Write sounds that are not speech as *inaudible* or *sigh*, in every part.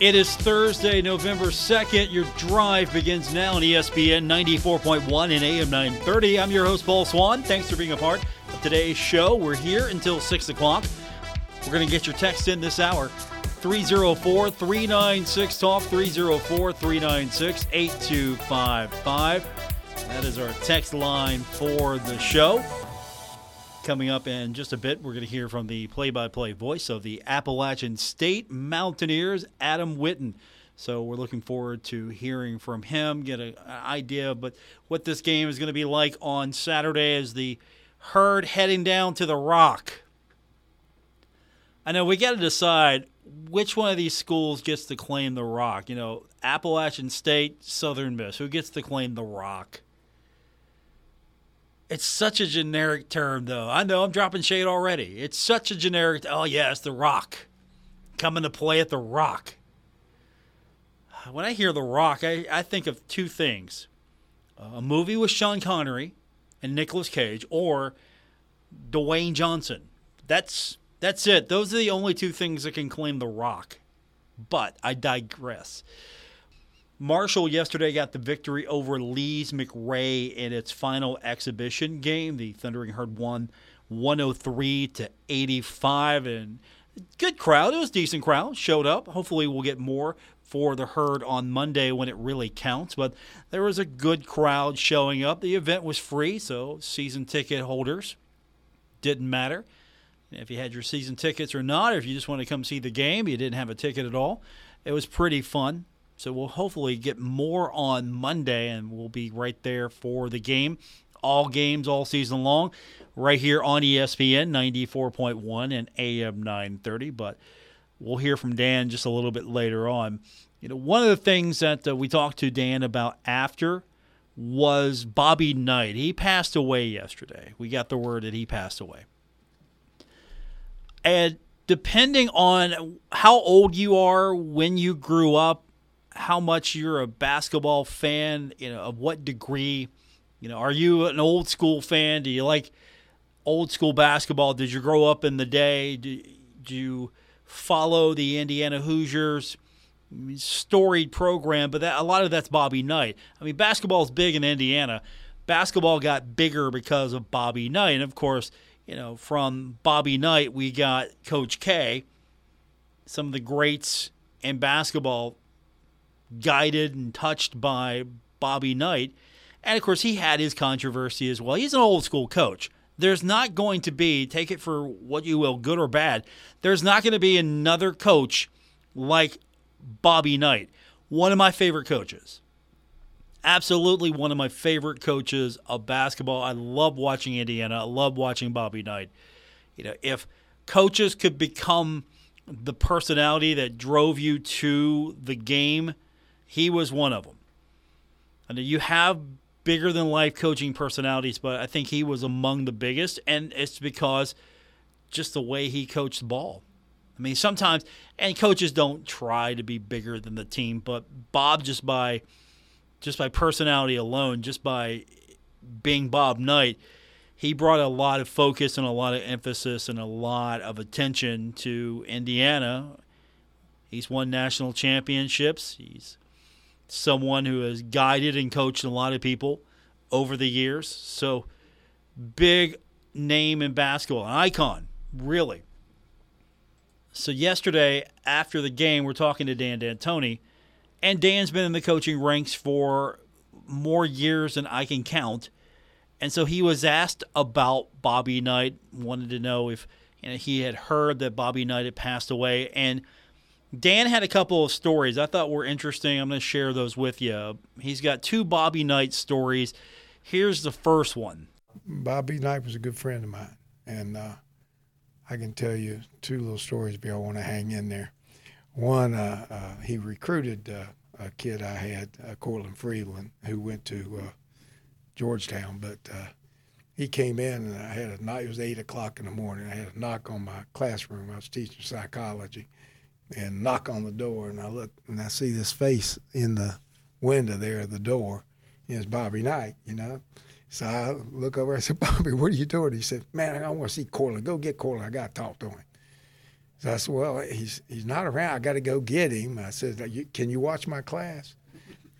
It is Thursday, November 2nd. Your drive begins now on ESPN 94.1 and AM 930. I'm your host, Paul Swann. Thanks for being a part of today's show. We're here until 6 o'clock. We're going to get your text in this hour 304 396 Talk, 304 396 8255. That is our text line for the show. Coming up in just a bit, we're going to hear from the play by play voice of the Appalachian State Mountaineers, Adam Witten. So we're looking forward to hearing from him, get an idea but what this game is going to be like on Saturday as the herd heading down to the Rock. I know we got to decide which one of these schools gets to claim the Rock. You know, Appalachian State, Southern Miss. Who gets to claim the Rock? It's such a generic term, though. I know I'm dropping shade already. It's such a generic. Oh yeah, it's the Rock coming to play at the Rock. When I hear the Rock, I, I think of two things: a movie with Sean Connery and Nicolas Cage, or Dwayne Johnson. That's that's it. Those are the only two things that can claim the Rock. But I digress. Marshall yesterday got the victory over Lees McRae in its final exhibition game. The Thundering Herd won 103 to 85 and good crowd. It was decent crowd. Showed up. Hopefully we'll get more for the herd on Monday when it really counts, but there was a good crowd showing up. The event was free, so season ticket holders didn't matter. If you had your season tickets or not, or if you just want to come see the game, you didn't have a ticket at all. It was pretty fun. So we'll hopefully get more on Monday, and we'll be right there for the game. All games all season long, right here on ESPN 94.1 and AM 930. But we'll hear from Dan just a little bit later on. You know, one of the things that uh, we talked to Dan about after was Bobby Knight. He passed away yesterday. We got the word that he passed away. And depending on how old you are when you grew up, how much you're a basketball fan, you know, of what degree, you know, are you an old school fan? Do you like old school basketball? Did you grow up in the day? Do, do you follow the Indiana Hoosiers? Storied program, but that, a lot of that's Bobby Knight. I mean, basketball is big in Indiana. Basketball got bigger because of Bobby Knight. And of course, you know, from Bobby Knight, we got Coach K, some of the greats in basketball guided and touched by Bobby Knight. And of course, he had his controversy as well. He's an old school coach. There's not going to be, take it for what you will, good or bad, there's not going to be another coach like Bobby Knight, one of my favorite coaches absolutely one of my favorite coaches of basketball. I love watching Indiana. I love watching Bobby Knight. You know, if coaches could become the personality that drove you to the game, he was one of them. And you have bigger than life coaching personalities, but I think he was among the biggest, and it's because just the way he coached the ball. I mean, sometimes, and coaches don't try to be bigger than the team, but Bob just by just by personality alone, just by being Bob Knight, he brought a lot of focus and a lot of emphasis and a lot of attention to Indiana. He's won national championships. He's someone who has guided and coached a lot of people over the years. So, big name in basketball, an icon, really. So, yesterday after the game, we're talking to Dan D'Antoni and Dan's been in the coaching ranks for more years than I can count. And so he was asked about Bobby Knight, wanted to know if you know, he had heard that Bobby Knight had passed away. And Dan had a couple of stories I thought were interesting. I'm going to share those with you. He's got two Bobby Knight stories. Here's the first one Bobby Knight was a good friend of mine. And uh, I can tell you two little stories if y'all want to hang in there. One, uh, uh, he recruited uh, a kid I had, uh, Cortland Freeland, who went to uh, Georgetown, but uh, he came in and I had a night. It was eight o'clock in the morning. I had a knock on my classroom. I was teaching psychology, and knock on the door, and I look and I see this face in the window there at the door. It's Bobby Knight, you know. So I look over. I said, *laughs* Bobby, what are you doing? He said, Man, I want to see Corley. Go get Corley. I got to talk to him. So I said, Well, he's he's not around. I got to go get him. I said, Can you watch my class?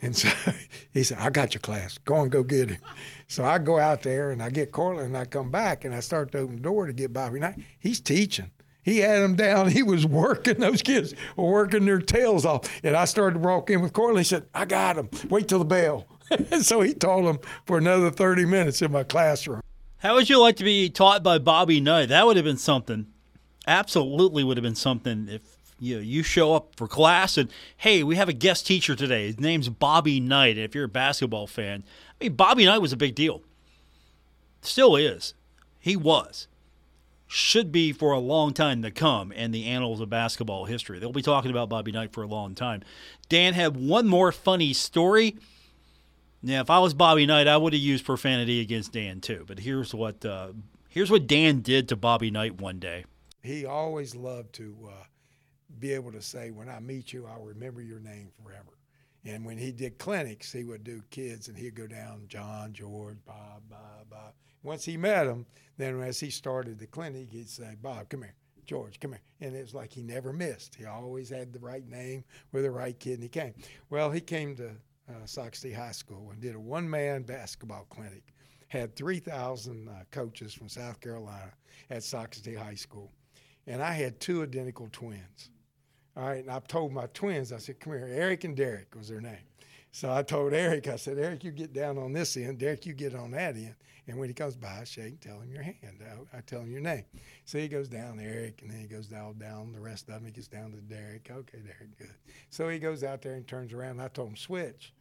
And so *laughs* he said, I got your class. Go and go get him. So I go out there and I get Corley and I come back and I start to open the door to get Bobby Knight. He's teaching. He had them down. He was working. Those kids were working their tails off. And I started to walk in with Corley. He said, I got him. Wait till the bell. *laughs* so he taught them for another 30 minutes in my classroom. How would you like to be taught by Bobby Knight? That would have been something. Absolutely would have been something if you know, you show up for class and hey, we have a guest teacher today. His name's Bobby Knight. And if you're a basketball fan, I mean Bobby Knight was a big deal. Still is. He was. Should be for a long time to come in the annals of basketball history. They'll be talking about Bobby Knight for a long time. Dan had one more funny story. Now, if I was Bobby Knight, I would have used profanity against Dan too. But here's what uh, here's what Dan did to Bobby Knight one day. He always loved to uh, be able to say, "When I meet you, I'll remember your name forever." And when he did clinics, he would do kids, and he'd go down John, George, Bob, Bob, Bob. Once he met them, then as he started the clinic, he'd say, "Bob, come here." George, come here. And it was like he never missed. He always had the right name with the right kid, and he came. Well, he came to uh, High School and did a one man basketball clinic. Had 3,000 uh, coaches from South Carolina at City High School. And I had two identical twins. All right, and I told my twins, I said, come here, Eric and Derek was their name. So I told Eric, I said, Eric, you get down on this end, Derek, you get on that end. And when he comes by, I shake, tell him your hand. I, I tell him your name. So he goes down Eric, and then he goes down, down the rest of them. He gets down to Derek. Okay, Derek, good. So he goes out there and turns around. I told him, switch.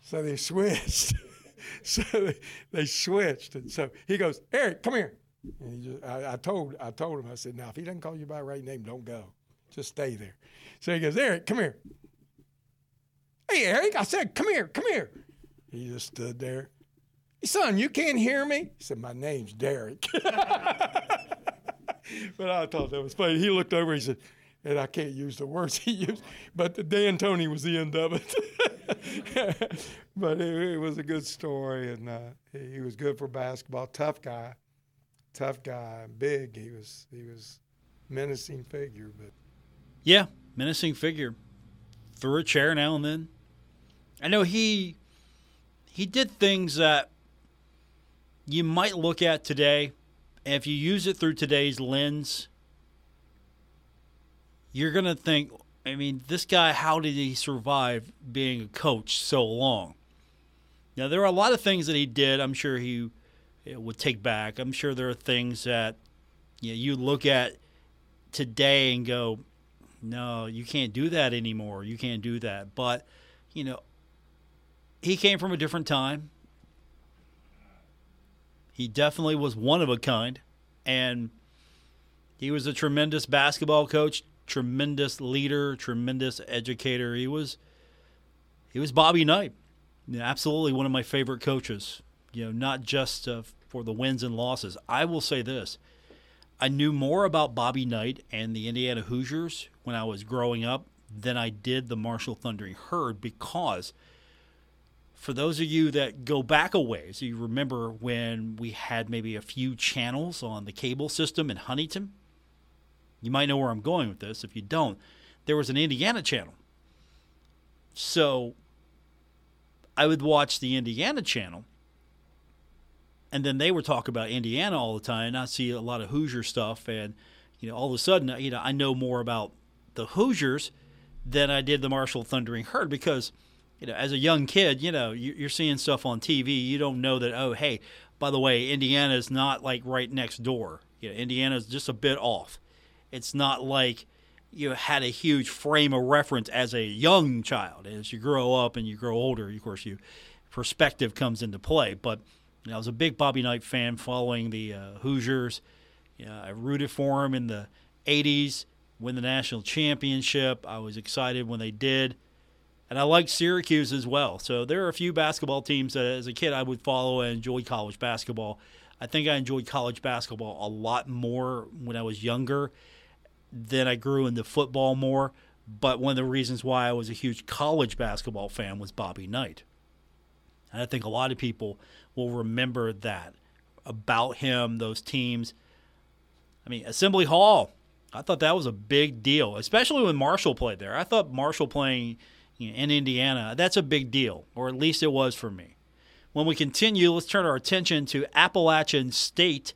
So they *laughs* switched. so they, they, switched. And so he goes, Eric, come here. And he just, I, I, told, I told him, I said, now, if he doesn't call you by right name, don't go. Just stay there. So he goes, Eric, come here. Hey, Eric, I said, come here, come here. He just stood there. Hey, son, you can't hear me? He said, my name's Derek. *laughs* but I thought that was funny. He looked over, he said, and I can't use the words he used, but D'Antoni was the end of it. *laughs* but it, it, was a good story, and uh, he was good for basketball. Tough guy, tough guy, big. He was he was menacing figure, but yeah, menacing figure. Threw a chair now and then. I know he he did things that you might look at today, and if you use it through today's lens, you're gonna think, I mean, this guy, how did he survive being a coach so long? Now, there are a lot of things that he did. I'm sure he would take back. I'm sure there are things that you, know, you look at today and go, no, you can't do that anymore. You can't do that. But, you know, he came from a different time. He definitely was one of a kind. And he was a tremendous basketball coach, tremendous leader, tremendous educator. He was he was Bobby Knight, absolutely one of my favorite coaches. You know, not just uh, for the wins and losses. I will say this: I knew more about Bobby Knight and the Indiana Hoosiers when I was growing up than I did the Marshall Thundering Herd because. For those of you that go back a ways, you remember when we had maybe a few channels on the cable system in Huntington? You might know where I'm going with this. If you don't, there was an Indiana channel. So I would watch the Indiana channel, and then they were talking about Indiana all the time. And I see a lot of Hoosier stuff, and you know, all of a sudden, you know, I know more about the Hoosiers than I did the Marshall Thundering Herd because, you know, as a young kid, you know, you're seeing stuff on TV. You don't know that. Oh, hey, by the way, Indiana is not like right next door. You know, Indiana is just a bit off. It's not like you had a huge frame of reference as a young child. As you grow up and you grow older, of course, you perspective comes into play. But I was a big Bobby Knight fan, following the uh, Hoosiers. Know, I rooted for them in the 80s, win the national championship. I was excited when they did. And I liked Syracuse as well. So there are a few basketball teams that as a kid I would follow and enjoy college basketball. I think I enjoyed college basketball a lot more when I was younger. Then I grew into football more. But one of the reasons why I was a huge college basketball fan was Bobby Knight. And I think a lot of people will remember that about him, those teams. I mean, Assembly Hall, I thought that was a big deal, especially when Marshall played there. I thought Marshall playing you know, in Indiana, that's a big deal, or at least it was for me. When we continue, let's turn our attention to Appalachian State.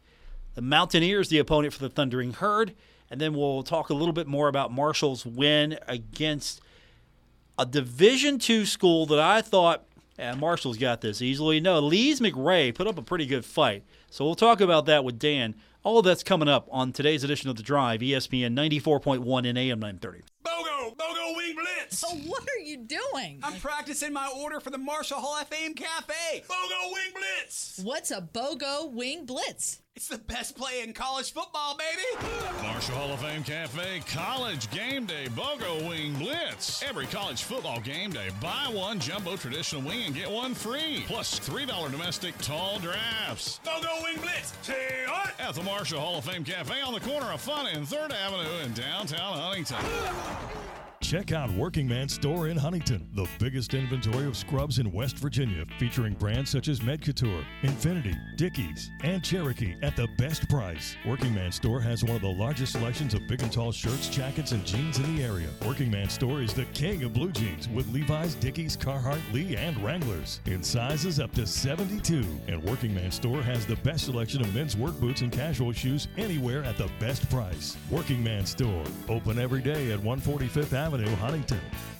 The Mountaineers, the opponent for the Thundering Herd. And then we'll talk a little bit more about Marshall's win against a Division two school that I thought yeah, Marshall's got this easily. No, Lees McRae put up a pretty good fight. So we'll talk about that with Dan. All of that's coming up on today's edition of The Drive, ESPN 94.1 and AM 930. BOGO! BOGO Wing Blitz! Oh, what are you doing? I'm practicing my order for the Marshall Hall of Fame Cafe. BOGO Wing Blitz! What's a BOGO Wing Blitz? It's the best play in college football, baby! Marshall Hall of Fame Cafe College Game Day BOGO Wing Blitz. Every college football game day, buy one jumbo traditional wing and get one free. Plus $3 domestic tall drafts. BOGO Wing Blitz! Say what? At the Marshall Hall of Fame Cafe on the corner of Fun and 3rd Avenue in downtown Huntington. Check out Working Man Store in Huntington, the biggest inventory of scrubs in West Virginia, featuring brands such as Medcouture, Infinity, Dickies, and Cherokee at the best price. Working Man Store has one of the largest selections of big and tall shirts, jackets, and jeans in the area. Working Man Store is the king of blue jeans with Levi's, Dickies, Carhartt, Lee, and Wranglers in sizes up to 72. And Working Man Store has the best selection of men's work boots and casual shoes anywhere at the best price. Working Man Store, open every day at 145th Avenue. Avenue, Huntington.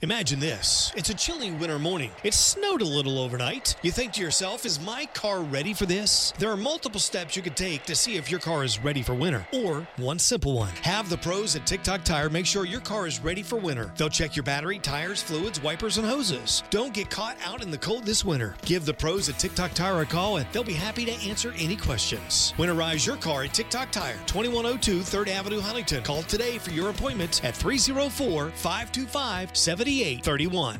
Imagine this. It's a chilly winter morning. It snowed a little overnight. You think to yourself, is my car ready for this? There are multiple steps you could take to see if your car is ready for winter. Or one simple one. Have the pros at TikTok Tire make sure your car is ready for winter. They'll check your battery, tires, fluids, wipers, and hoses. Don't get caught out in the cold this winter. Give the pros at TikTok Tire a call and they'll be happy to answer any questions. Winterize your car at TikTok Tire, 2102 3rd Avenue, Huntington. Call today for your appointment at 304 525 7831.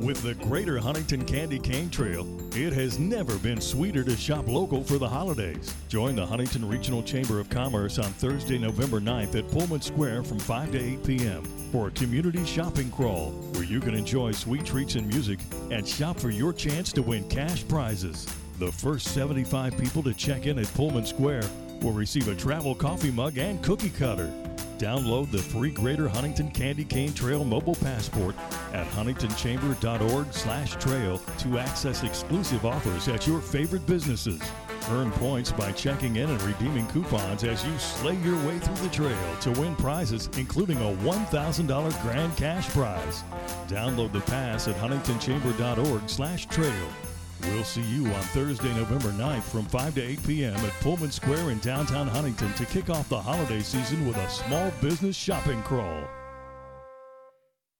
With the Greater Huntington Candy Cane Trail, it has never been sweeter to shop local for the holidays. Join the Huntington Regional Chamber of Commerce on Thursday, November 9th at Pullman Square from 5 to 8 p.m. for a community shopping crawl where you can enjoy sweet treats and music and shop for your chance to win cash prizes. The first 75 people to check in at Pullman Square will receive a travel coffee mug and cookie cutter. Download the free Greater Huntington Candy Cane Trail mobile passport at huntingtonchamber.org slash trail to access exclusive offers at your favorite businesses. Earn points by checking in and redeeming coupons as you slay your way through the trail to win prizes, including a $1,000 grand cash prize. Download the pass at huntingtonchamber.org slash trail. We'll see you on Thursday, November 9th from 5 to 8 p.m. at Pullman Square in downtown Huntington to kick off the holiday season with a small business shopping crawl.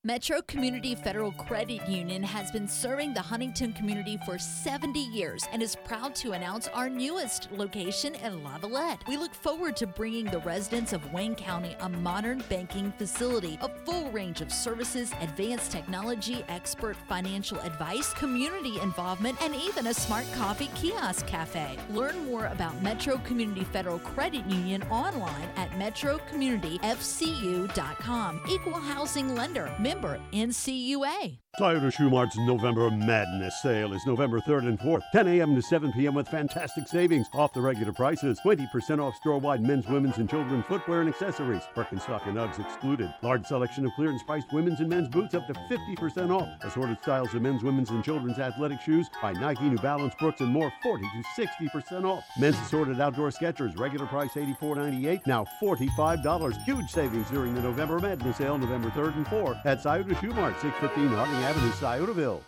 Metro Community Federal Credit Union has been serving the Huntington community for 70 years and is proud to announce our newest location in Lavalette. We look forward to bringing the residents of Wayne County a modern banking facility, a full range of services, advanced technology, expert financial advice, community involvement, and even a smart coffee kiosk cafe. Learn more about Metro Community Federal Credit Union online at metrocommunityfcu.com. Equal housing lender member NCUA. Toyota Shoe Mart's November Madness sale is November 3rd and 4th, 10 a.m. to 7 p.m. with fantastic savings off the regular prices. 20% off store-wide men's, women's, and children's footwear and accessories. Birkenstock and Uggs excluded. Large selection of clearance priced women's and men's boots up to 50% off. Assorted styles of men's, women's, and children's athletic shoes by Nike, New Balance, Brooks, and more 40 to 60% off. Men's assorted outdoor Skechers, regular price $84.98, now $45. Huge savings during the November Madness sale, November 3rd and 4th at Toyota Shoe Mart, 615 Harding Avenue, Sciotoville.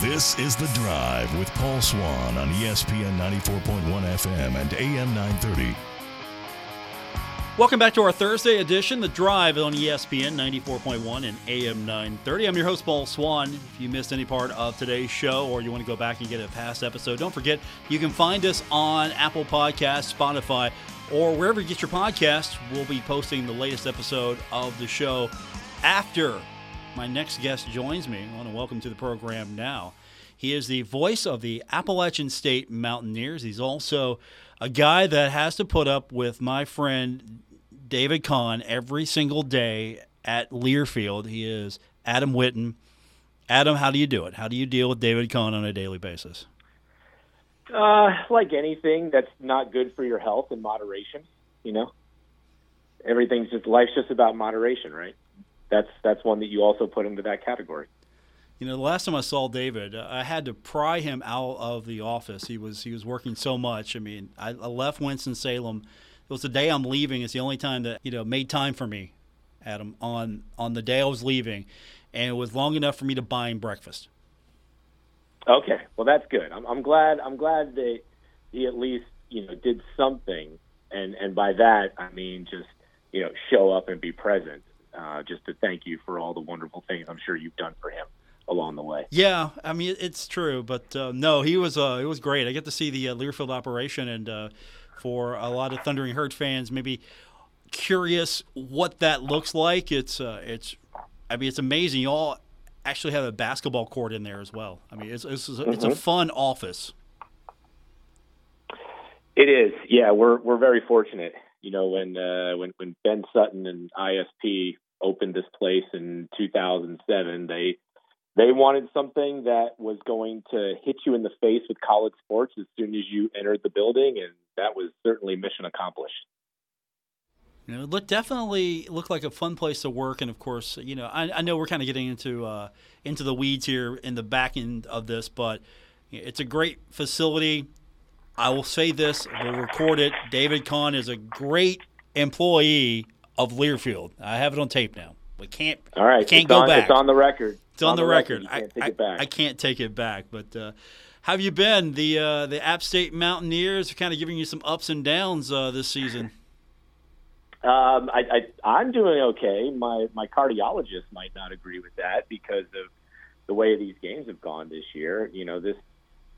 This is The Drive with Paul Swann on ESPN 94.1 FM and AM 930. Welcome back to our Thursday edition, The Drive on ESPN 94.1 and AM 930. I'm your host, Paul Swann. If you missed any part of today's show or you want to go back and get a past episode, don't forget you can find us on Apple Podcasts, Spotify, or wherever you get your podcasts. We'll be posting the latest episode of the show after my next guest joins me. I want to welcome to the program now. He is the voice of the Appalachian State Mountaineers. He's also a guy that has to put up with my friend David Kahn every single day at Learfield. He is Adam Witten. Adam, how do you do it? How do you deal with David Kahn on a daily basis? Uh, like anything that's not good for your health in moderation, you know. Everything's just life's just about moderation, right? That's that's one that you also put into that category. You know, the last time I saw David, uh, I had to pry him out of the office. He was he was working so much. I mean, I, I left Winston Salem. It was the day I'm leaving. It's the only time that you know made time for me, Adam, on on the day I was leaving, and it was long enough for me to buy him breakfast. Okay, well that's good. I'm, I'm glad. I'm glad that he at least you know did something, and and by that I mean just you know show up and be present, uh, just to thank you for all the wonderful things I'm sure you've done for him along the way. Yeah, I mean it's true, but uh, no, he was uh, it was great. I get to see the uh, Learfield operation, and uh, for a lot of Thundering Herd fans, maybe curious what that looks like. It's uh, it's I mean it's amazing. You all actually have a basketball court in there as well. I mean it's it's, it's a Mhm. fun office. It is, yeah. We're we're very fortunate. You know, when uh, when when Ben Sutton and ISP opened this place in 2007, they they wanted something that was going to hit you in the face with college sports as soon as you entered the building, and that was certainly mission accomplished. You know, it looked definitely looked like a fun place to work, and of course, you know, I, I know we're kind of getting into uh, into the weeds here in the back end of this, but it's a great facility. I will say this: we'll record it. David Kahn is a great employee of Learfield. I have it on tape now. We can't. All right, can't go on, back. It's on the record. It's on, the record. You can't I, take it back. I, I can't take it back. But uh, how have you been? The uh, the App State Mountaineers are kind of giving you some ups and downs uh, this season. Um, I, I, I'm doing okay. My my cardiologist might not agree with that because of the way these games have gone this year. You know, this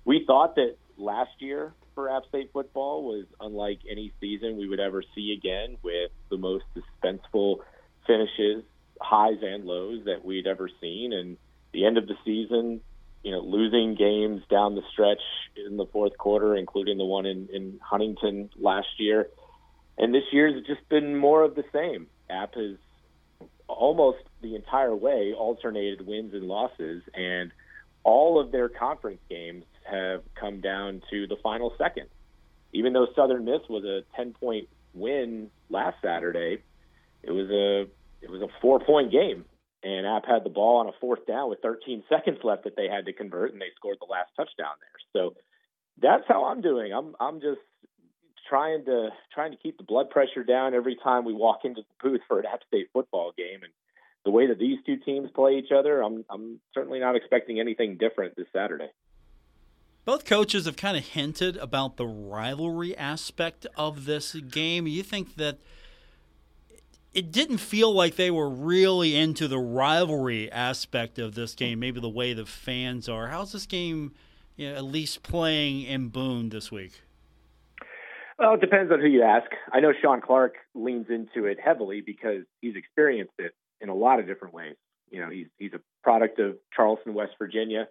we thought that last year for App State football was unlike any season we would ever see again, with the most suspenseful finishes, highs and lows that we'd ever seen, and the end of the season. You know, losing games down the stretch in the fourth quarter, including the one in, in Huntington last year. And this year's just been more of the same. App has almost the entire way alternated wins and losses, and all of their conference games have come down to the final second. Even though Southern Miss was a 10 point win last Saturday, it was a it was a four point game, and App had the ball on a fourth down with 13 seconds left that they had to convert, and they scored the last touchdown there. So that's how I'm doing. I'm I'm just trying to trying to keep the blood pressure down every time we walk into the booth for an App State football game. And the way that these two teams play each other, I'm I'm certainly not expecting anything different this Saturday. Both coaches have kind of hinted about the rivalry aspect of this game. You think that it didn't feel like they were really into the rivalry aspect of this game, maybe the way the fans are. How's this game you know, at least playing in Boone this week? Well, it depends on who you ask. I know Shawn Clark leans into it heavily because he's experienced it in a lot of different ways. You know, he's he's a product of Charleston, West Virginia,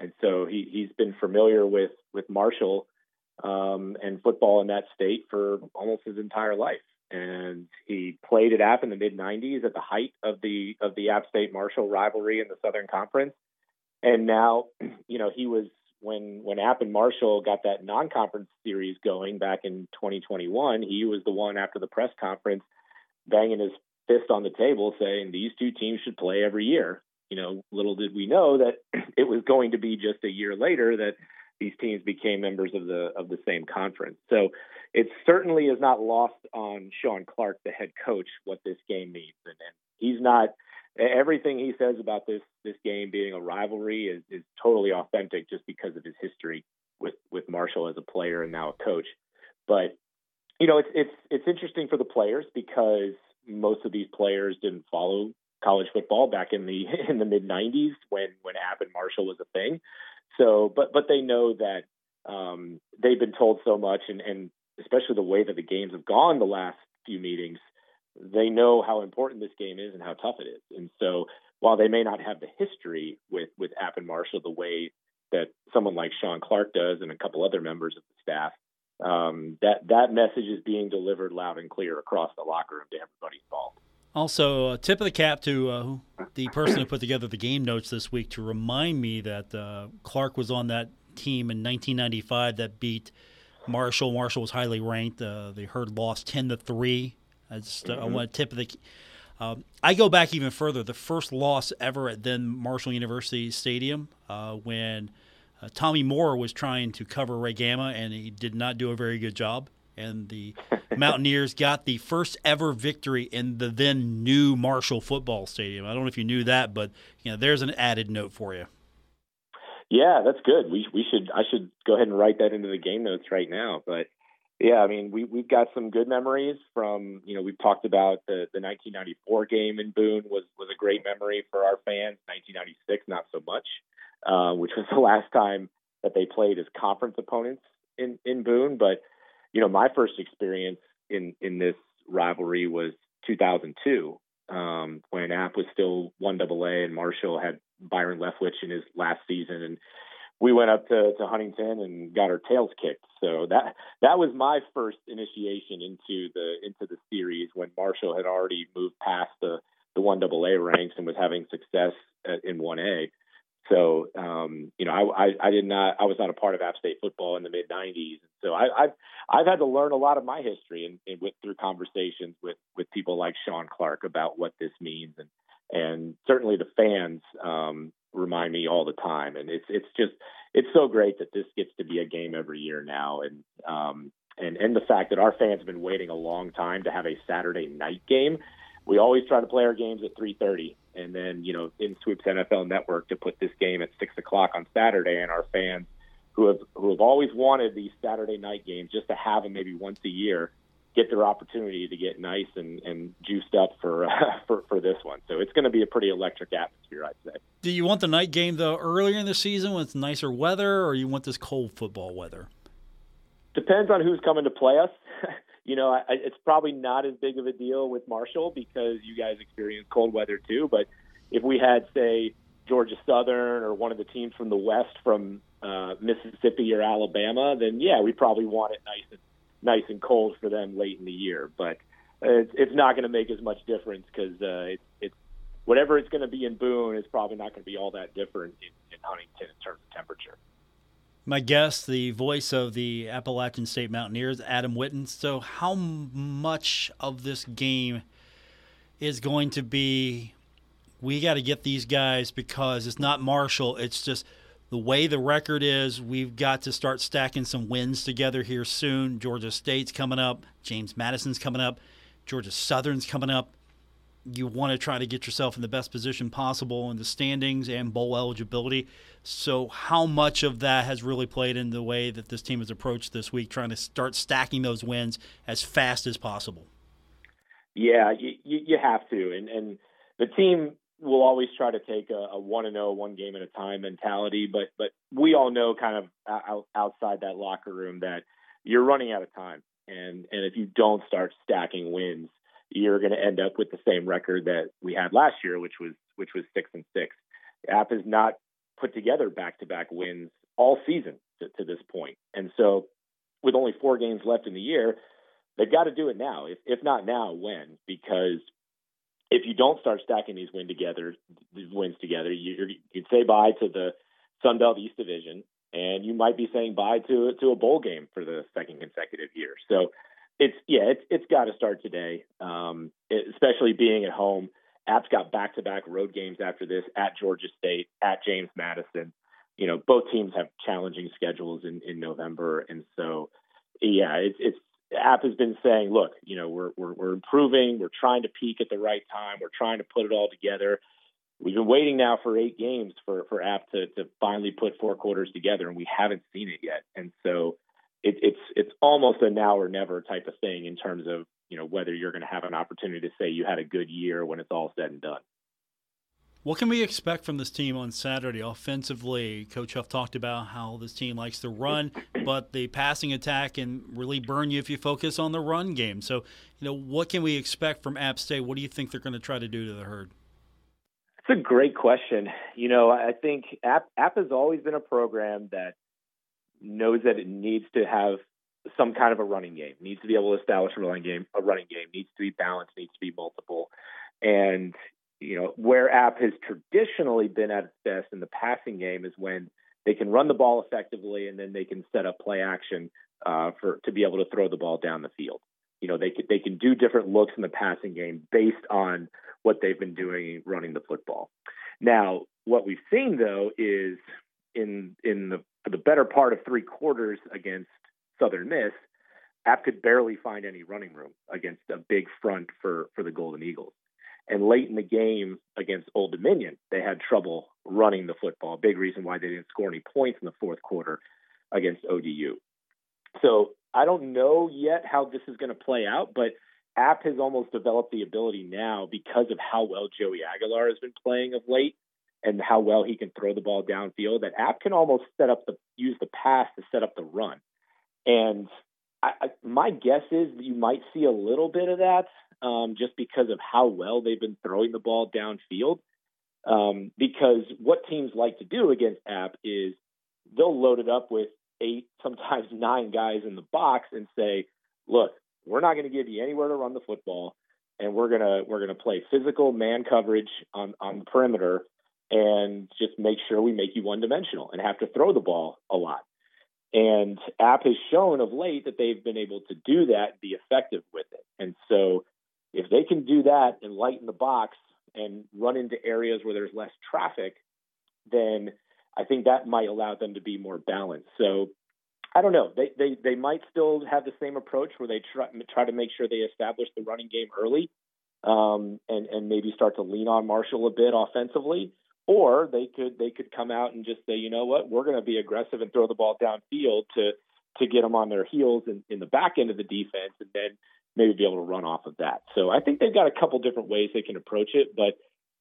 and so he he's been familiar with with Marshall um, and football in that state for almost his entire life. And he played at App in the mid '90s at the height of the of the App State Marshall rivalry in the Southern Conference. And now, *clears throat* you know, he was when when App and Marshall got that non-conference series going back in 2021. He was the one after the press conference banging his fist on the table saying these two teams should play every year. You know, little did we know that *clears throat* it was going to be just a year later that these teams became members of the of the same conference. So it certainly is not lost on Shawn Clark, the head coach, what this game means, and, and he's not everything he says about this this game being a rivalry is, is totally authentic just because of his history with with Marshall as a player and now a coach. But you know, it's it's it's interesting for the players because most of these players didn't follow college football back in the *laughs* in the mid 90s when when App and Marshall was a thing. So, but but they know that um, they've been told so much, and and especially the way that the games have gone the last few meetings, they know how important this game is and how tough it is. And so, while they may not have the history with with App and Marshall the way that someone like Shawn Clark does, and a couple other members of the staff, um, that that message is being delivered loud and clear across the locker room to everybody involved. Also, uh, tip of the cap to uh, the person who put together the game notes this week to remind me that uh, Clark was on that team in 1995 that beat Marshall. Marshall was highly ranked. Uh, they heard lost 10 to three. I just mm-hmm. I want to tip of the. Um, I go back even further. The first loss ever at then Marshall University Stadium uh, when uh, Tommy Moore was trying to cover Ray Gamma and he did not do a very good job and the *laughs* Mountaineers got the first ever victory in the then new Marshall Football Stadium. I don't know if you knew that, but you know, there's an added note for you. Yeah, that's good. We we should I should go ahead and write that into the game notes right now. But yeah, I mean we we've got some good memories from you know we've talked about the the 1994 game in Boone was was a great memory for our fans. 1996 not so much, uh, which was *laughs* the last time that they played as conference opponents in in Boone, but you know, my first experience in in this rivalry was 2002 um, when App was still one AA and Marshall had Byron Leftwich in his last season, and we went up to, to Huntington and got our tails kicked. So that that was my first initiation into the into the series when Marshall had already moved past the the one AA ranks and was having success in one A. So, um, you know, I, I, I, did not, I was not a part of App State football in the mid '90s. So I, have I've had to learn a lot of my history and, and with through conversations with with people like Shawn Clark about what this means, and and certainly the fans um, remind me all the time. And it's it's just it's so great that this gets to be a game every year now, and um, and and the fact that our fans have been waiting a long time to have a Saturday night game. We always try to play our games at 3:30, and then you know in Swoops NFL Network to put this game at six o'clock on Saturday, and our fans who have who have always wanted these Saturday night games just to have them maybe once a year get their opportunity to get nice and, and juiced up for, uh, *laughs* for for this one. So it's going to be a pretty electric atmosphere, I'd say. Do you want the night game though earlier in the season when it's nicer weather, or you want this cold football weather? Depends on who's coming to play us. *laughs* you know, I, it's probably not as big of a deal with Marshall because you guys experience cold weather too. But if we had, say, Georgia Southern or one of the teams from the West from uh, Mississippi or Alabama, then yeah, we probably want it nice and nice and cold for them late in the year. But it's, it's not going to make as much difference because uh, it's whatever it's going to be in Boone is probably not going to be all that different in, in Huntington in terms of temperature. My guest, the voice of the Appalachian State Mountaineers, Adam Witten. So, how much of this game is going to be we got to get these guys because it's not Marshall, it's just the way the record is, we've got to start stacking some wins together here soon. Georgia State's coming up, James Madison's coming up, Georgia Southern's coming up you want to try to get yourself in the best position possible in the standings and bowl eligibility. So, how much of that has really played in the way that this team has approached this week, trying to start stacking those wins as fast as possible? Yeah, you, you have to, and and the team will always try to take a, a one and zero, oh, one game at a time mentality. But but we all know, kind of outside that locker room, that you're running out of time, and and if you don't start stacking wins you're going to end up with the same record that we had last year, which was which was six and six. App has not put together back to back wins all season to, to, this point, and so with only four games left in the year, they've got to do it now. If if not now, when? Because if you don't start stacking these win together, these wins together, you you'd say bye to the Sun Belt East Division, and you might be saying bye to to a bowl game for the second consecutive year. So it's yeah, it's it's got to start today, um, especially being at home. App's got back to back road games after this at Georgia State, at James Madison. You know, both teams have challenging schedules in, in November, and so yeah, it's it's App has been saying, look, you know, we're, we're we're improving, we're trying to peak at the right time, we're trying to put it all together. We've been waiting now for eight games for for App to to finally put four quarters together, and we haven't seen it yet. And so it, it's it's almost a now or never type of thing in terms of you know whether you're going to have an opportunity to say you had a good year when it's all said and done. What can we expect from this team on Saturday offensively? Coach Huff talked about how this team likes to run, but the passing attack can really burn you if you focus on the run game. So, you know, what can we expect from App State? What do you think they're going to try to do to the herd? It's a great question. You know, I think App App has always been a program that knows that it needs to have some kind of a running game, needs to be able to establish a running game, a running game, needs to be balanced, needs to be multiple. And, you know, where App has traditionally been at its best in the passing game is when they can run the ball effectively and then they can set up play action uh, for to be able to throw the ball down the field. You know, they can, they can do different looks in the passing game based on what they've been doing running the football. Now, what we've seen though is in in the the better part of three quarters against Southern Miss, App could barely find any running room against a big front for for the Golden Eagles. And late in the game against Old Dominion, they had trouble running the football. Big reason why they didn't score any points in the fourth quarter against ODU. So I don't know yet how this is going to play out, but App has almost developed the ability now because of how well Joey Aguilar has been playing of late and how well he can throw the ball downfield that App can almost set up the use the pass to set up the run. And I, I, my guess is you might see a little bit of that um, just because of how well they've been throwing the ball downfield. Um, because what teams like to do against App is they'll load it up with eight, sometimes *laughs* nine guys in the box and say, "Look, we're not going to give you anywhere to run the football, and we're gonna we're gonna play physical man coverage on on the perimeter." and just make sure we make you one dimensional and have to throw the ball a lot. And App has shown of late that they've been able to do that be effective with it. And so if they can do that and lighten the box and run into areas where there's less traffic, then I think that might allow them to be more balanced. So I don't know. They they they might still have the same approach where they try try to make sure they establish the running game early, um, and and maybe start to lean on Marshall a bit offensively. Or they could they could come out and just say, you know what, we're going to be aggressive and throw the ball downfield to to get them on their heels in, in the back end of the defense, and then maybe be able to run off of that. So I think they've got a couple different ways they can approach it, but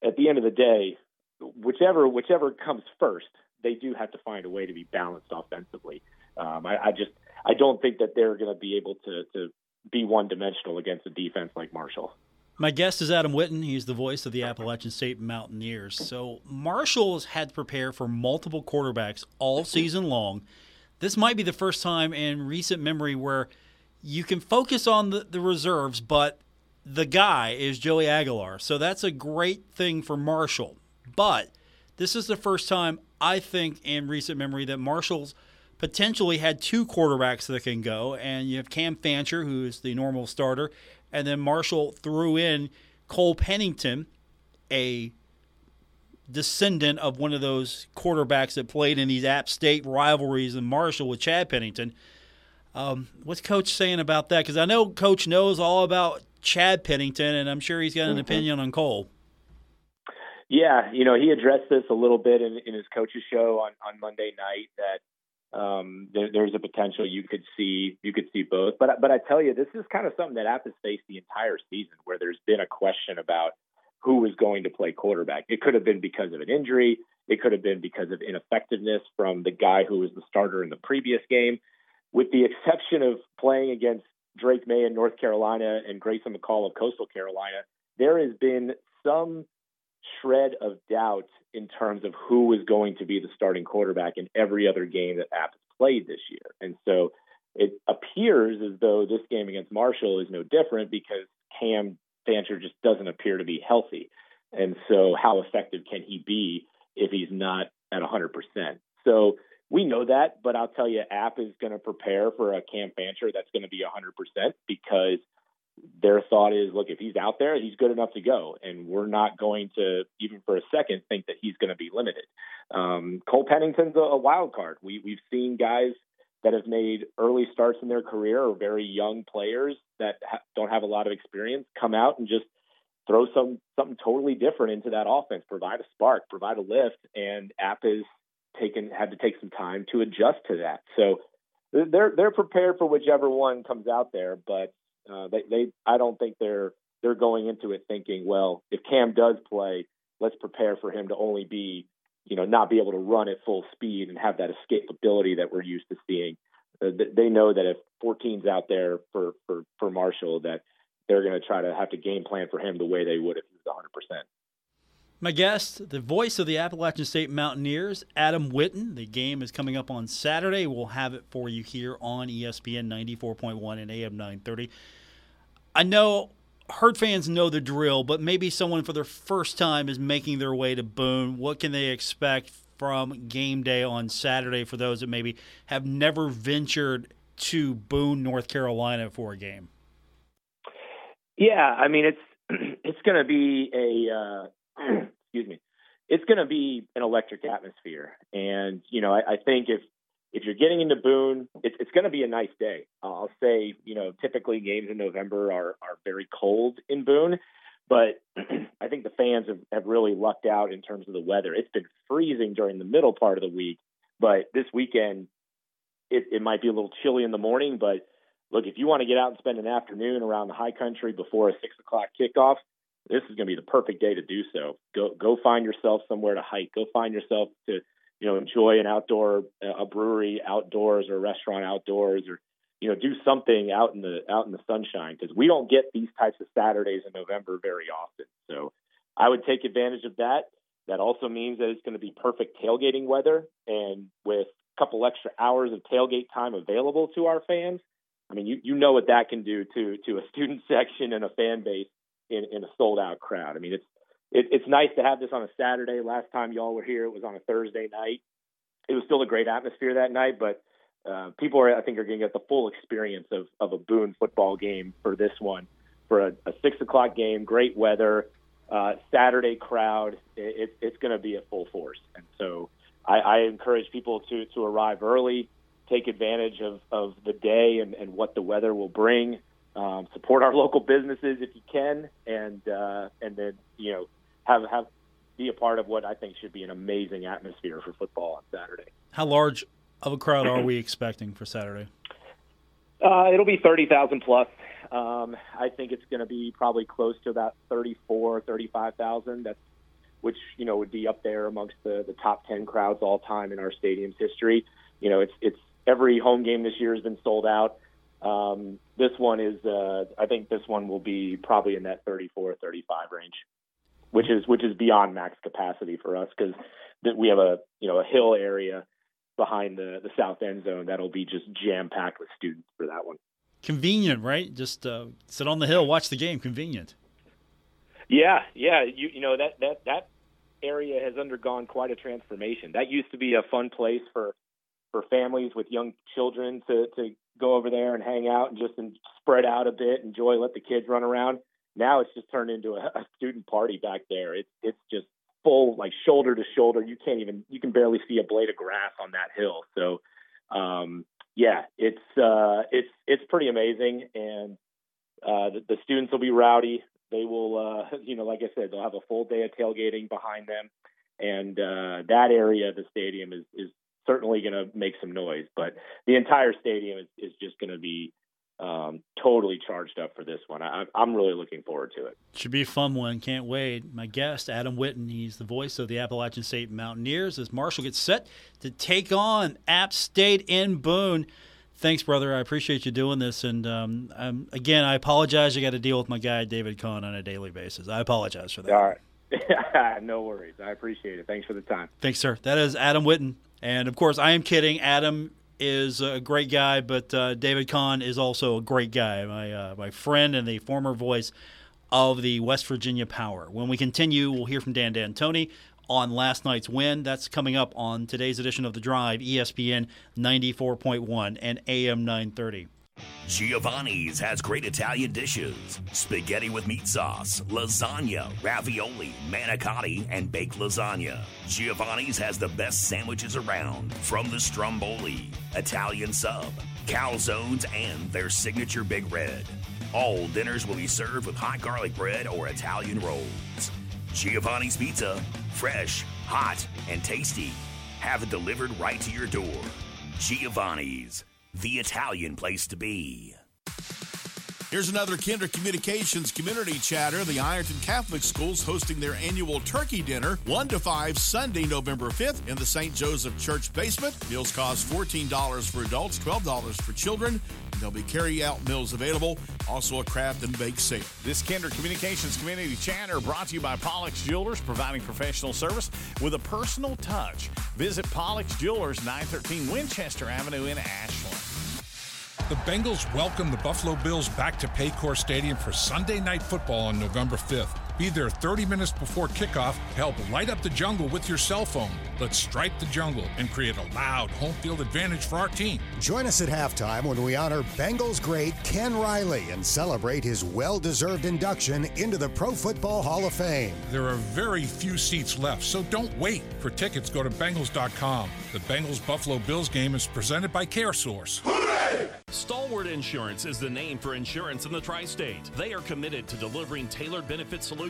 at the end of the day, whichever whichever comes first, they do have to find a way to be balanced offensively. Um, I, I just I don't think that they're going to be able to to be one dimensional against a defense like Marshall. My guest is Adam Witten. He's the voice of the Appalachian State Mountaineers. So Marshall has had to prepare for multiple quarterbacks all season long. This might be the first time in recent memory where you can focus on the, the reserves, but the guy is Joey Aguilar. So that's a great thing for Marshall. But this is the first time I think in recent memory that Marshall's potentially had two quarterbacks that can go, and you have Cam Fancher, who is the normal starter, and then Marshall threw in Cole Pennington, a descendant of one of those quarterbacks that played in these App State rivalries in Marshall with Chad Pennington. Um, what's Coach saying about that? Because I know Coach knows all about Chad Pennington, and I'm sure he's got an mm-hmm. opinion on Cole. Yeah, you know, he addressed this a little bit in, in his coach's show on, on Monday night that um, there, there's a potential you could see you could see both. But but I tell you, this is kind of something that App has faced the entire season, where there's been a question about who was going to play quarterback. It could have been because of an injury. It could have been because of ineffectiveness from the guy who was the starter in the previous game. With the exception of playing against Drake Maye in North Carolina and Grayson McCall of Coastal Carolina, there has been some shred of doubt in terms of who was going to be the starting quarterback in every other game that App has played this year. And so it appears as though this game against Marshall is no different because Cam Fancher just doesn't appear to be healthy. And so, how effective can he be if he's not at 100%? So, we know that, but I'll tell you, App is going to prepare for a Cam Fancher that's going to be 100% because their thought is, look, if he's out there, he's good enough to go, and we're not going to even for a second think that he's going to be limited. Um, Cole Pennington's a, a wild card. We we've seen guys that have made early starts in their career or very young players that ha- don't have a lot of experience come out and just throw some something totally different into that offense, provide a spark, provide a lift, and App has taken had to take some time to adjust to that. So they're they're prepared for whichever one comes out there, but uh, they, they I don't think they're they're going into it thinking, well, if Cam does play, let's prepare for him to only be, you know, not be able to run at full speed and have that escapability that we're used to seeing. Uh, they know that if 14's out there for for for Marshall, that they're going to try to have to game plan for him the way they would if he was 100 percent. My guest, the voice of the Appalachian State Mountaineers, Adam Witten. The game is coming up on Saturday. We'll have it for you here on ESPN 94.1 and AM 930. I know herd fans know the drill, but maybe someone for their first time is making their way to Boone. What can they expect from game day on Saturday for those that maybe have never ventured to Boone, North Carolina for a game? Yeah, I mean it's *clears throat* it's going to be a uh, *clears throat* excuse me, it's going to be an electric atmosphere. And you know, I, I think if if you're getting into Boone, it's, it's going to be a nice day. I'll say, you know, typically games in November are are very cold in Boone, but *clears throat* I think the fans have, have really lucked out in terms of the weather. It's been freezing during the middle part of the week, but this weekend it, it might be a little chilly in the morning. But look, if you want to get out and spend an afternoon around the high country before a six o'clock kickoff, this is going to be the perfect day to do so. Go go find yourself somewhere to hike. Go find yourself to you know enjoy an outdoor a brewery outdoors or a restaurant outdoors or you know do something out in the out in the sunshine because we don't get these types of Saturdays in November very often. So I would take advantage of that. That also means that it's going to be perfect tailgating weather and with a couple extra hours of tailgate time available to our fans. I mean, you, you know what that can do to to a *laughs* student section and a fan base in, in a sold out crowd. I mean, it's it, it's nice to have this on a Saturday. Last time y'all were here, it was on a Thursday night. It was still a great atmosphere that night, but uh, people are, I think, are going to get the full experience of of a Boone football game for this one, for a, a six o'clock game, great weather, uh, Saturday crowd. It, it, it's going to be at full force, and so I, I encourage people to to arrive early, take advantage of of the day and, and what the weather will bring. Um, support our *laughs* local businesses if you can, and uh, and then you know have have be a part of what I think should be an amazing atmosphere for football on Saturday. How large of a crowd are *clears throat* we expecting for Saturday? Uh, it'll be thirty thousand plus. Um, I think it's going to be probably close to about 34, 35,000. That's which you know would be up there amongst the the top ten crowds all time in our stadium's history. You know, it's it's every home game this year has been sold out. Um, this one is, uh, I think this one will be probably in that 34, 35 range, which is which is beyond max capacity for us because we have a you know a hill area behind the the south end zone that'll be just jam packed with students for that one. Convenient, right? Just uh, sit on the hill, watch the game. Convenient. Yeah, yeah. You you know that that that area has undergone quite a transformation. That used to be a fun place for for families with young children to to go over there and hang out and just and spread out a bit, enjoy, let the kids run around. Now it's just turned into a, *laughs* a student party back there. It's it's just full like shoulder to shoulder. You can't even you can barely see a blade of grass on that hill. So um, yeah, it's uh, it's it's pretty amazing, and uh, the, the students will be rowdy. They will, uh, *laughs* you know, like I said, they'll have a full day of tailgating behind them, and uh, that area of the stadium is is certainly going to make some noise. But the entire stadium is, is just going to be um, totally charged up for this one. I, am really looking forward to it. Should be a fun one. Can't wait. My guest, Adam Witten, he's the voice of the Appalachian State Mountaineers as Marshall gets set to take on App State in Boone. Thanks, brother. I appreciate you doing this. And um, again, I apologize. I got to deal with my guy, David Kahn, on a daily basis. I apologize for that. All right. *laughs* no worries. I appreciate it. Thanks for the time. Thanks, sir. That is Adam Witten. And of course, I am kidding. Adam is a great guy, but uh, David Kahn is also a great guy. My uh, my friend and the former voice of the West Virginia Power. When we continue, we'll hear from Dan D'Antoni on last night's win. That's coming up on today's edition of The Drive, ESPN 94.1 and AM 930. Giovanni's has great Italian dishes spaghetti with meat sauce, lasagna, ravioli, manicotti, and baked lasagna. Giovanni's has the best sandwiches around from the stromboli, Italian sub, calzones, and their signature Big Red. All dinners will be served with hot garlic bread or Italian rolls. Giovanni's Pizza, fresh, hot, and tasty. Have it delivered right to your door. Giovanni's, the Italian place to be. Here's another Kinder Communications community chatter. The Ironton Catholic Schools hosting their annual turkey dinner 1 to 5 Sunday, November 5th in the St. Joseph Church basement. Meals cost $14 for adults, $12 for children. There'll be carry out meals available, also a craft and bake sale. This Kinder Communications Community Chatter brought to you by Pollock's Jewelers, providing professional service with a personal touch. Visit Pollock's Jewelers, 913 Winchester Avenue in Ashland. The Bengals welcome the Buffalo Bills back to Paycor Stadium for Sunday Night Football on November 5th. Be there 30 minutes before kickoff to help light up the jungle with your cell phone. Let's stripe the jungle and create a loud home field advantage for our team. Join us at halftime when we honor Bengals great Ken Riley and celebrate his well deserved induction into the Pro Football Hall of Fame. There are very few seats left, so don't wait. For tickets, go to Bengals.com. The Bengals Buffalo Bills game is presented by CareSource. Stalwart Insurance is the name for insurance in the tri state. They are committed to delivering tailored benefit solutions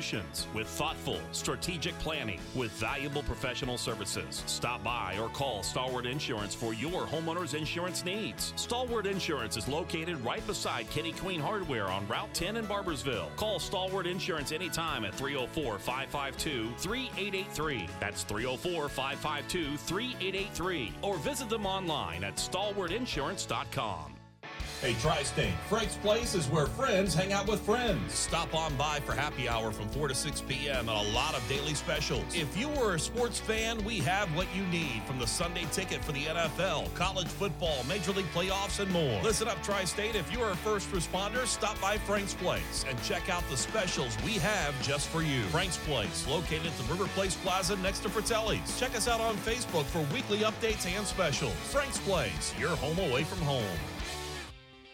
with thoughtful, strategic planning with valuable professional services. Stop by or call Stalwart Insurance for your homeowner's insurance needs. Stalwart Insurance is located right beside Kenny Queen Hardware on Route 10 in Barboursville. Call Stalwart Insurance anytime at 304 552 3883. That's 304 552 3883. Or visit them online at stalwartinsurance.com. Hey, Tri State, Frank's Place is where friends hang out with friends. Stop on by for happy hour from 4 to 6 p.m. and a lot of daily specials. If you are a sports fan, we have what you need from the Sunday ticket for the NFL, college football, Major League playoffs, and more. Listen up, Tri State. If you are a first responder, stop by Frank's Place and check out the specials we have just for you. Frank's Place, located at the River Place Plaza next to Fratelli's. Check us out on Facebook for weekly updates and specials. Frank's Place, your home away from home.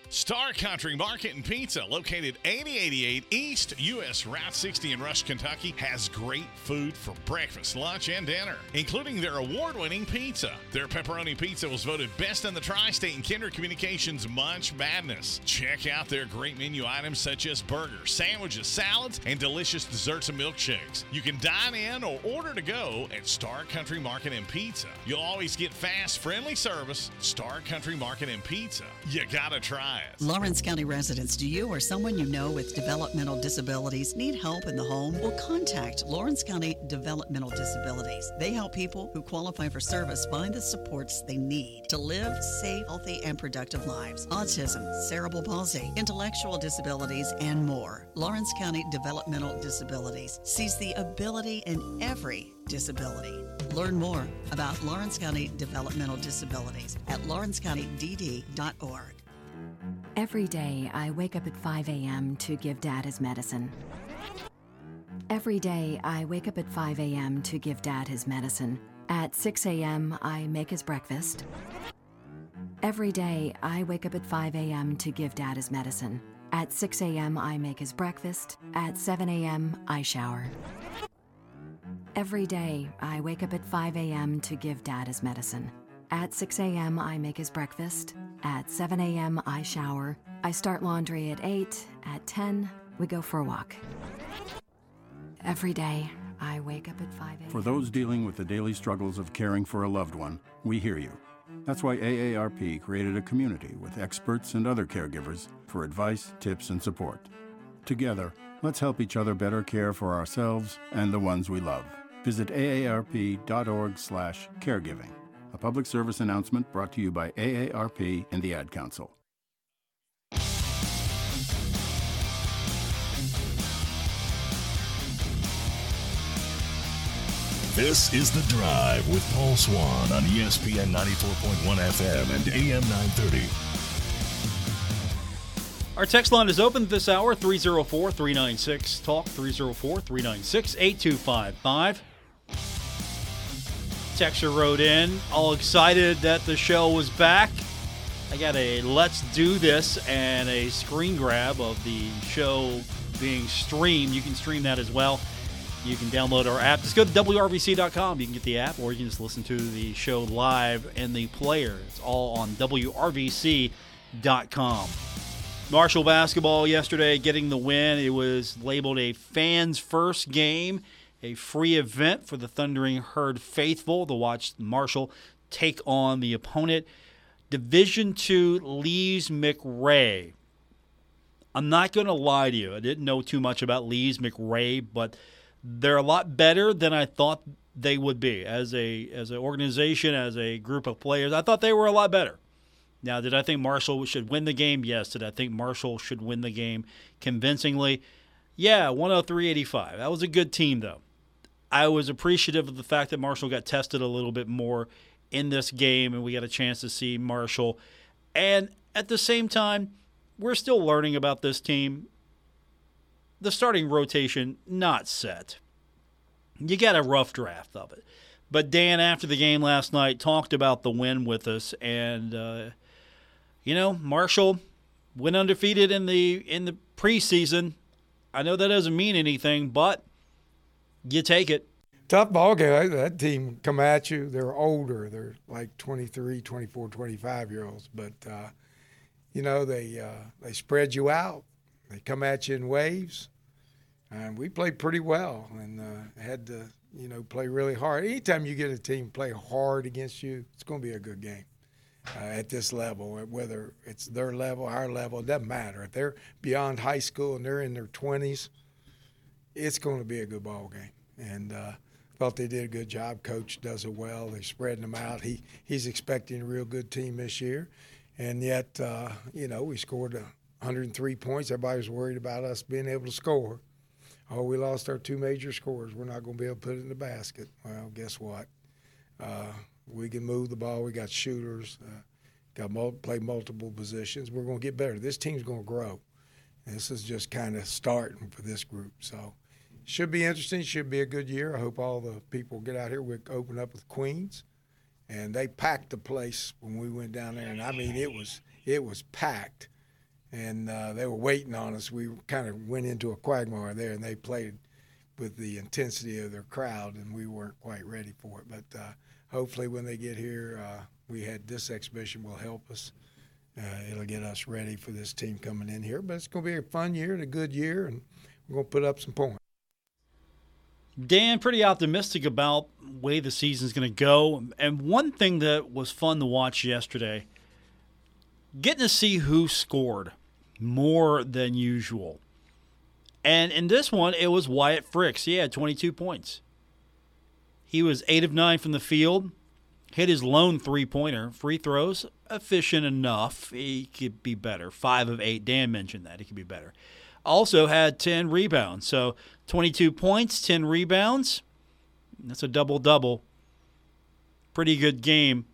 Star Country Market and Pizza, located 8088 East US Route 60 in Rush, Kentucky, has great food for breakfast, lunch, and dinner, including their award winning pizza. Their pepperoni pizza was voted best in the tri state and Kinder Communications Munch Madness. Check out their great menu items such as burgers, sandwiches, salads, and delicious desserts and milkshakes. You can dine in or order to go at Star Country Market and Pizza. You'll always get fast, friendly service. Star Country Market and Pizza. You gotta try it. Lawrence County residents, do you or someone you know with developmental disabilities need help in the home? Well, contact Lawrence County Developmental Disabilities. They help people who qualify for service find the supports they need to live safe, healthy, and productive lives. Autism, cerebral palsy, intellectual disabilities, and more. Lawrence County Developmental Disabilities sees the ability in every disability. Learn more about Lawrence County Developmental Disabilities at lawrencecountydd.org. Every day, I wake up at 5 a.m. to give Dad his medicine. Every day, I wake up at 5 a.m. to give Dad his medicine. At 6 a.m., I make his breakfast. Every day, I wake up at 5 a.m. to give Dad his medicine. At 6 a.m., I make his breakfast. At 7 a.m., I shower. Every day, I wake up at 5 a.m. to give Dad his medicine. At 6 a.m., I make his breakfast. At 7 a.m., I shower. I start laundry at 8. At 10, we go for a walk. Every day, I wake up at 5 a.m. For those dealing with the daily struggles of caring for a loved one, we hear you. That's why AARP created a community with experts and other caregivers for advice, tips, and support. Together, let's help each other better care for ourselves and the ones we love. Visit aarp.org/caregiving. A public service announcement brought to you by AARP and the Ad Council. This is The Drive with Paul Swann on ESPN 94.1 FM and AM 930. Our text line is open this hour 304 396 Talk 304 396 8255. Texture wrote in, all excited that the show was back. I got a Let's Do This and a screen grab of the show being streamed. You can stream that as well. You can download our app. Just go to WRVC.com. You can get the app, or you can just listen to the show live in the player. It's all on WRVC.com. Marshall basketball yesterday getting the win. It was labeled a fans first game, a free event for the Thundering Herd faithful to watch Marshall take on the opponent. Division two Lees McRae. I'm not going to lie to you. I didn't know too much about Lees McRae, but they're a lot better than I thought they would be as a as an organization, as a group of players. I thought they were a lot better. Now, did I think Marshall should win the game? Yes. Did I think Marshall should win the game convincingly? Yeah, 103-85. That was a good team, though. I was appreciative of the fact that Marshall got tested a little bit more in this game, and we got a chance to see Marshall. And at the same time, we're still learning about this team. The starting rotation not set. You got a rough draft of it. But Dan, after the game last night, talked about the win with us, and uh, you know Marshall went undefeated in the in the preseason. I know that doesn't mean anything, but you take it. Tough ball game. That team come at you. They're older. They're like 23, 24, 25 year olds. But, uh, you know, they, uh, they spread you out. They come at you in waves. And we played pretty well and uh, had to, you know, play really hard. Anytime you get a team play hard against you, it's going to be a good game. Uh, at this level, whether it's their level, our level, it doesn't matter. If they're beyond high school and they're in their 20s, it's going to be a good ball game. And uh, thought they did a good job. Coach does it well. They're spreading them out. He he's expecting a real good team this year, and yet uh, you know we scored 103 points. Everybody was worried about us being able to score. Oh, we lost our two major scorers. We're not going to be able to put it in the basket. Well, guess what? Uh, we can move the ball. We got shooters. Uh, got mul- play multiple positions. We're going to get better. This team's going to grow. This is just kind of starting for this group. So should be interesting. Should be a good year. I hope all the people get out here. We open up with Queens, and they packed the place when we went down there. And I mean, it was it was packed, and uh, they were waiting on us. We kind of went into a quagmire there, and they played with the intensity of their crowd, and we weren't quite ready for it. But uh, hopefully, when they get here, uh, we had this exhibition will help us. Uh, it'll get us ready for this team coming in here. But it's going to be a fun year and a good year, and we're going to put up some points. Dan, pretty optimistic about way the season's going to go. And one thing that was fun to watch yesterday, getting to see who scored more than usual. And in this one, it was Wyatt Fricks. He had 22 points. He was 8 of 9 from the field, hit his lone three pointer. Free throws, efficient enough. He could be better. 5 of 8. Dan mentioned that. He could be better. Also had 10 rebounds. So 22 points, 10 rebounds. That's a double double. Pretty good game.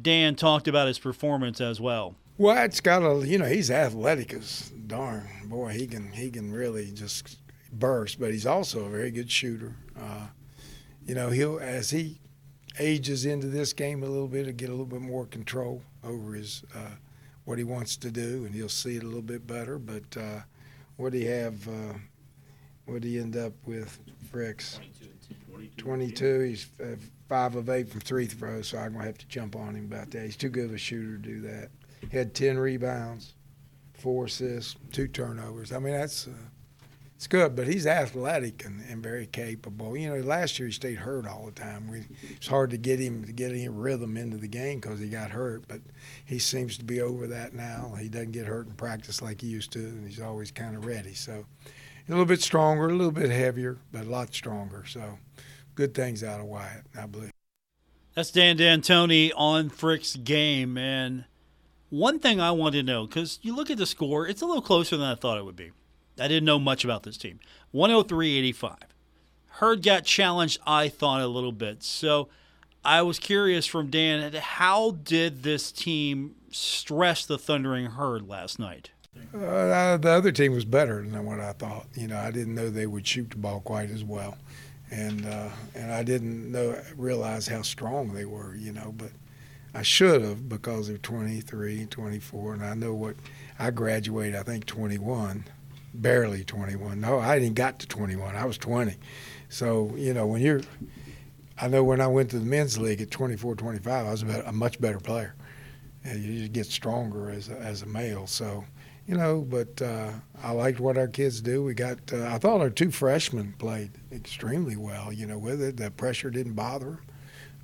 Dan talked about his performance as well. Well, it's got a, you know, he's athletic as darn. Boy, he can he can really just burst, but he's also a very good shooter. Uh, you know, he'll as he ages into this game a little bit, he'll get a little bit more control over his uh, what he wants to do, and he'll see it a little bit better. But uh, what do he have? Uh, what do he end up with, Fricks? 22. He's uh, five of eight from three throws, so I'm gonna have to jump on him about that. He's too good of a shooter to do that. He had 10 rebounds, four assists, two turnovers. I mean, that's uh, it's good, but he's athletic and, and very capable. You know, last year he stayed hurt all the time. We, it's hard to get him to get any rhythm into the game because he got hurt, but he seems to be over that now. He doesn't get hurt in practice like he used to, and he's always kind of ready. So a little bit stronger, a little bit heavier, but a lot stronger. So good things out of Wyatt, I believe. That's Dan D'Antoni on Frick's game. And one thing I want to know, because you look at the score, it's a little closer than I thought it would be. I didn't know much about this team. 103 85. Herd got challenged, I thought, a little bit. So I was curious from Dan, how did this team stress the Thundering Herd last night? Uh, the other team was better than what I thought. You know, I didn't know they would shoot the ball quite as well, and uh, and I didn't know realize how strong they were. You know, but I should have because they're 23, 24, and I know what I graduated. I think 21, barely 21. No, I didn't got to 21. I was 20. So you know, when you're, I know when I went to the men's league at 24, 25, I was a much better player. And you just get stronger as a, as a male. So you know, but uh, I liked what our kids do. We got, uh, I thought our two freshmen played extremely well, you know, with it. The pressure didn't bother him.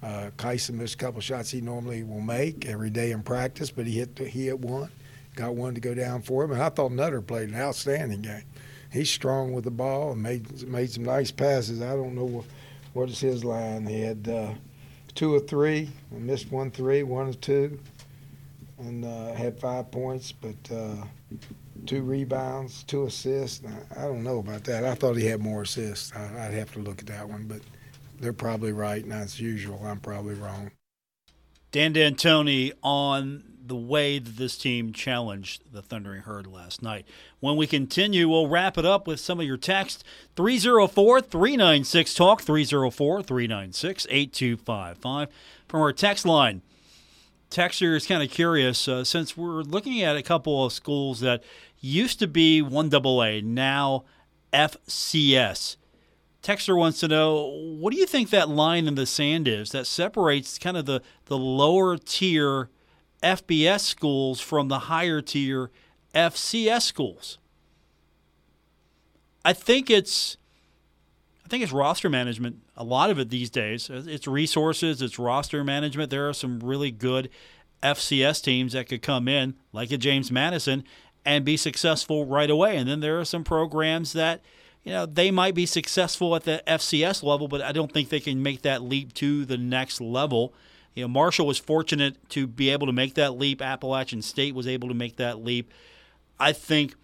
Uh, Kyson missed a couple shots he normally will make every day in practice, but he hit he hit one, got one to go down for him. And I thought Nutter played an outstanding game. He's strong with the ball and made made some nice passes. I don't know what, what is his line. He had uh, two or three, missed one three, one or two, and uh, had five points, but uh, two rebounds, two assists. I don't know about that. I thought he had more assists. I'd have to look at that one, but they're probably right, and as usual, I'm probably wrong. Dan D'Antoni on the way that this team challenged the Thundering Herd last night. When we continue, we'll wrap it up with some of your text 304 396 Talk, 304 396 8255 from our text line. Texter is kind of curious uh, since we're looking at a couple of schools that used to be 1AA, now FCS. Texter wants to know what do you think that line in the sand is that separates kind of the, the lower tier FBS schools from the higher tier FCS schools? I think it's I think it's roster management. A lot of it these days. It's resources, it's roster management. There are some really good FCS teams that could come in, like a James Madison, and be successful right away. And then there are some programs that, you know, they might be successful at the FCS level, but I don't think they can make that leap to the next level. You know, Marshall was fortunate to be able to make that leap. Appalachian State was able to make that leap. I think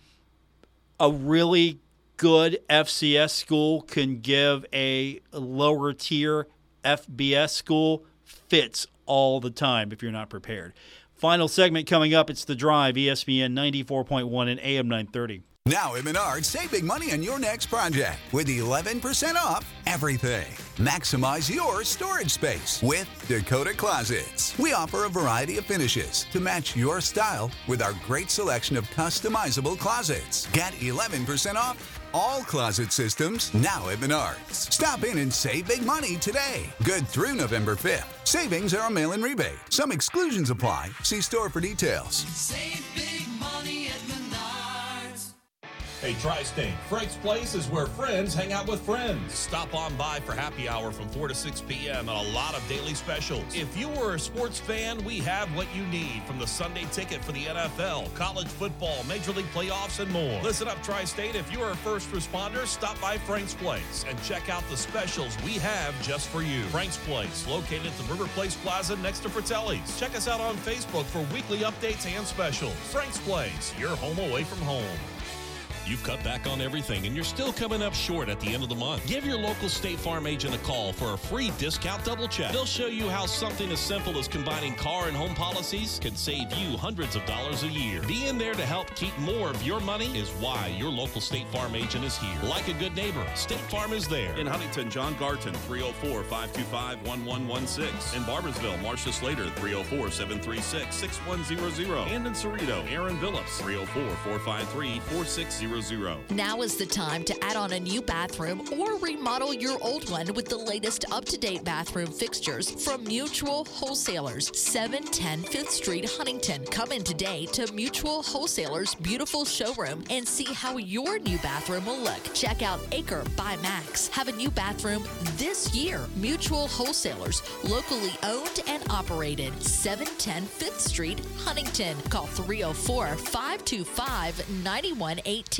a really good FCS school can give a lower tier FBS school fits all the time if you're not prepared. Final segment coming up. It's The Drive, ESPN 94.1 and AM 930. Now at Menards, save big money on your next project with 11% off everything. Maximize your storage space with Dakota Closets. We offer a variety of finishes to match your style with our great selection of customizable closets. Get 11% off all closet systems now at Menards. Stop in and save big money today. Good through November 5th. Savings are a mail in rebate. Some exclusions apply. See store for details. Save big money. Hey, Tri State, Frank's Place is where friends hang out with friends. Stop on by for happy hour from 4 to 6 p.m. and a lot of daily specials. If you are a sports fan, we have what you need from the Sunday ticket for the NFL, college football, Major League playoffs, and more. Listen up, Tri State. If you are a first responder, stop by Frank's Place and check out the specials we have just for you. Frank's Place, located at the River Place Plaza next to Fratelli's. Check us out on Facebook for weekly updates and specials. Frank's Place, your home away from home. You've cut back on everything and you're still coming up short at the end of the month. Give your local State Farm agent a call for a free discount double check. They'll show you how something as simple as combining car and home policies can save you hundreds of dollars a year. Being there to help keep more of your money is why your local State Farm agent is here. Like a good neighbor, State Farm is there. In Huntington, John Garton, 304 525 1116. In Barboursville, Marcia Slater, 304 736 6100. And in Ceredo, Aaron Billups, 304 453 4600. Now is the time to add on a new bathroom or remodel your old one with the latest up to date bathroom fixtures from Mutual Wholesalers, 710 5th Street, Huntington. Come in today to Mutual Wholesalers' beautiful showroom and see how your new bathroom will look. Check out Aker by MAAX. Have a new bathroom this year. Mutual Wholesalers, locally owned and operated, 710 5th Street, Huntington. Call 304 525 9118.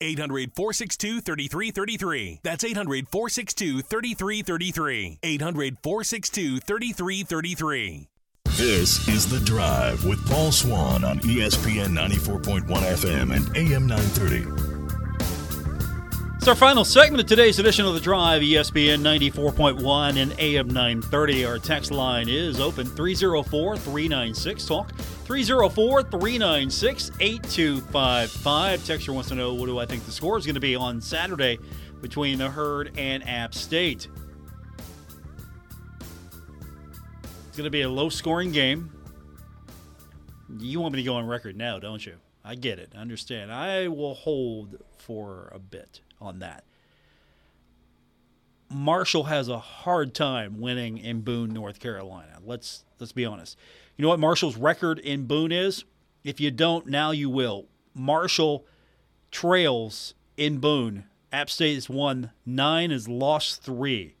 800 462 3333. That's 800 462 3333. 800 462 3333. This is The Drive with Paul Swann on ESPN 94.1 FM and AM 930. It's our final segment of today's edition of The Drive, ESPN 94.1 and AM 930. Our text line is open 304 396 Talk. 304 396 8255. Texture wants to know what do I think the score is going to be on Saturday between the Herd and App State. It's going to be a low scoring game. You want me to go on record now, don't you? I get it. I understand. I will hold for a bit on that. Marshall has a hard time winning in Boone, North Carolina. Let's let's be honest. You know what Marshall's record in Boone is? If you don't, now you will. Marshall trails in Boone. App State has won nine, has lost three.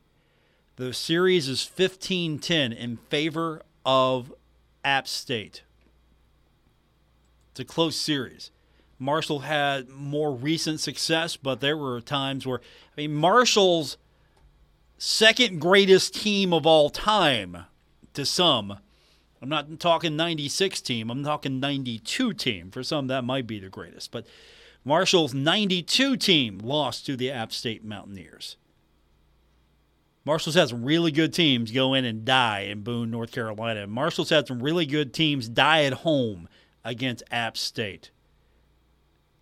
The series is 15 10 in favor of App State. It's a close series. Marshall had more recent success, but there were times where, I mean, Marshall's second greatest team of all time to some. I'm not talking 96 team, I'm talking 92 team. For some, that might be the greatest. But Marshall's 92 team lost to the App State Mountaineers. Marshall's had some really good teams go in and die in Boone, North Carolina. Marshall's had some really good teams die at home against App State.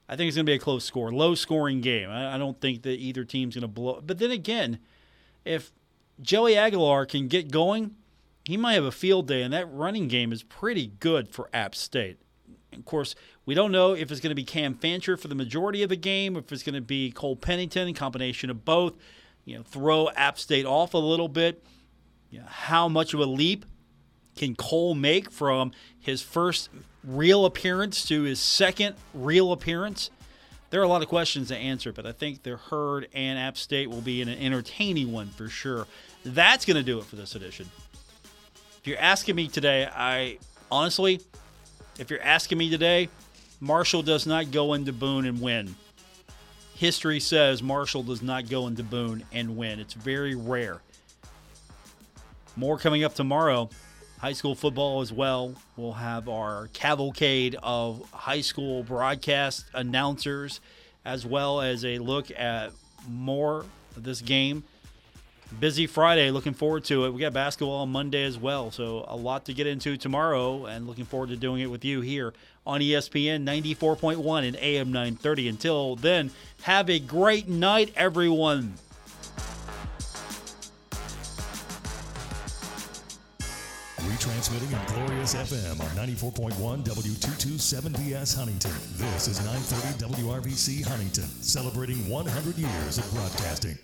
I think it's going to be a close score, low scoring game. I, I don't think that either team's going to blow. But then again, if Joey Aguilar can get going, he might have a field day, and that running game is pretty good for App State. Of course, we don't know if it's going to be Cam Fancher for the majority of the game, if it's going to be Cole Pennington, combination of both. You know, throw App State off a little bit. You know, how much of a leap can Cole make from his first real appearance to his second real appearance? There are a lot of questions to answer, but I think the Herd and App State will be an entertaining one for sure. That's going to do it for this edition. If you're asking me today, I honestly, if you're asking me today, Marshall does not go into Boone and win. History says Marshall does not go into Boone and win. It's very rare. More coming up tomorrow. High school football as well. We'll have our cavalcade of high school broadcast announcers, as well as a look at more of this game. Busy Friday. Looking forward to it. We got basketball on Monday as well. So, a lot to get into tomorrow, and looking forward to doing it with you here on ESPN 94.1 and AM 930. Until then, have a great night, everyone. Retransmitting in Glorious FM on 94.1 W227BS Huntington. This is 930 WRVC Huntington, celebrating 100 years of broadcasting.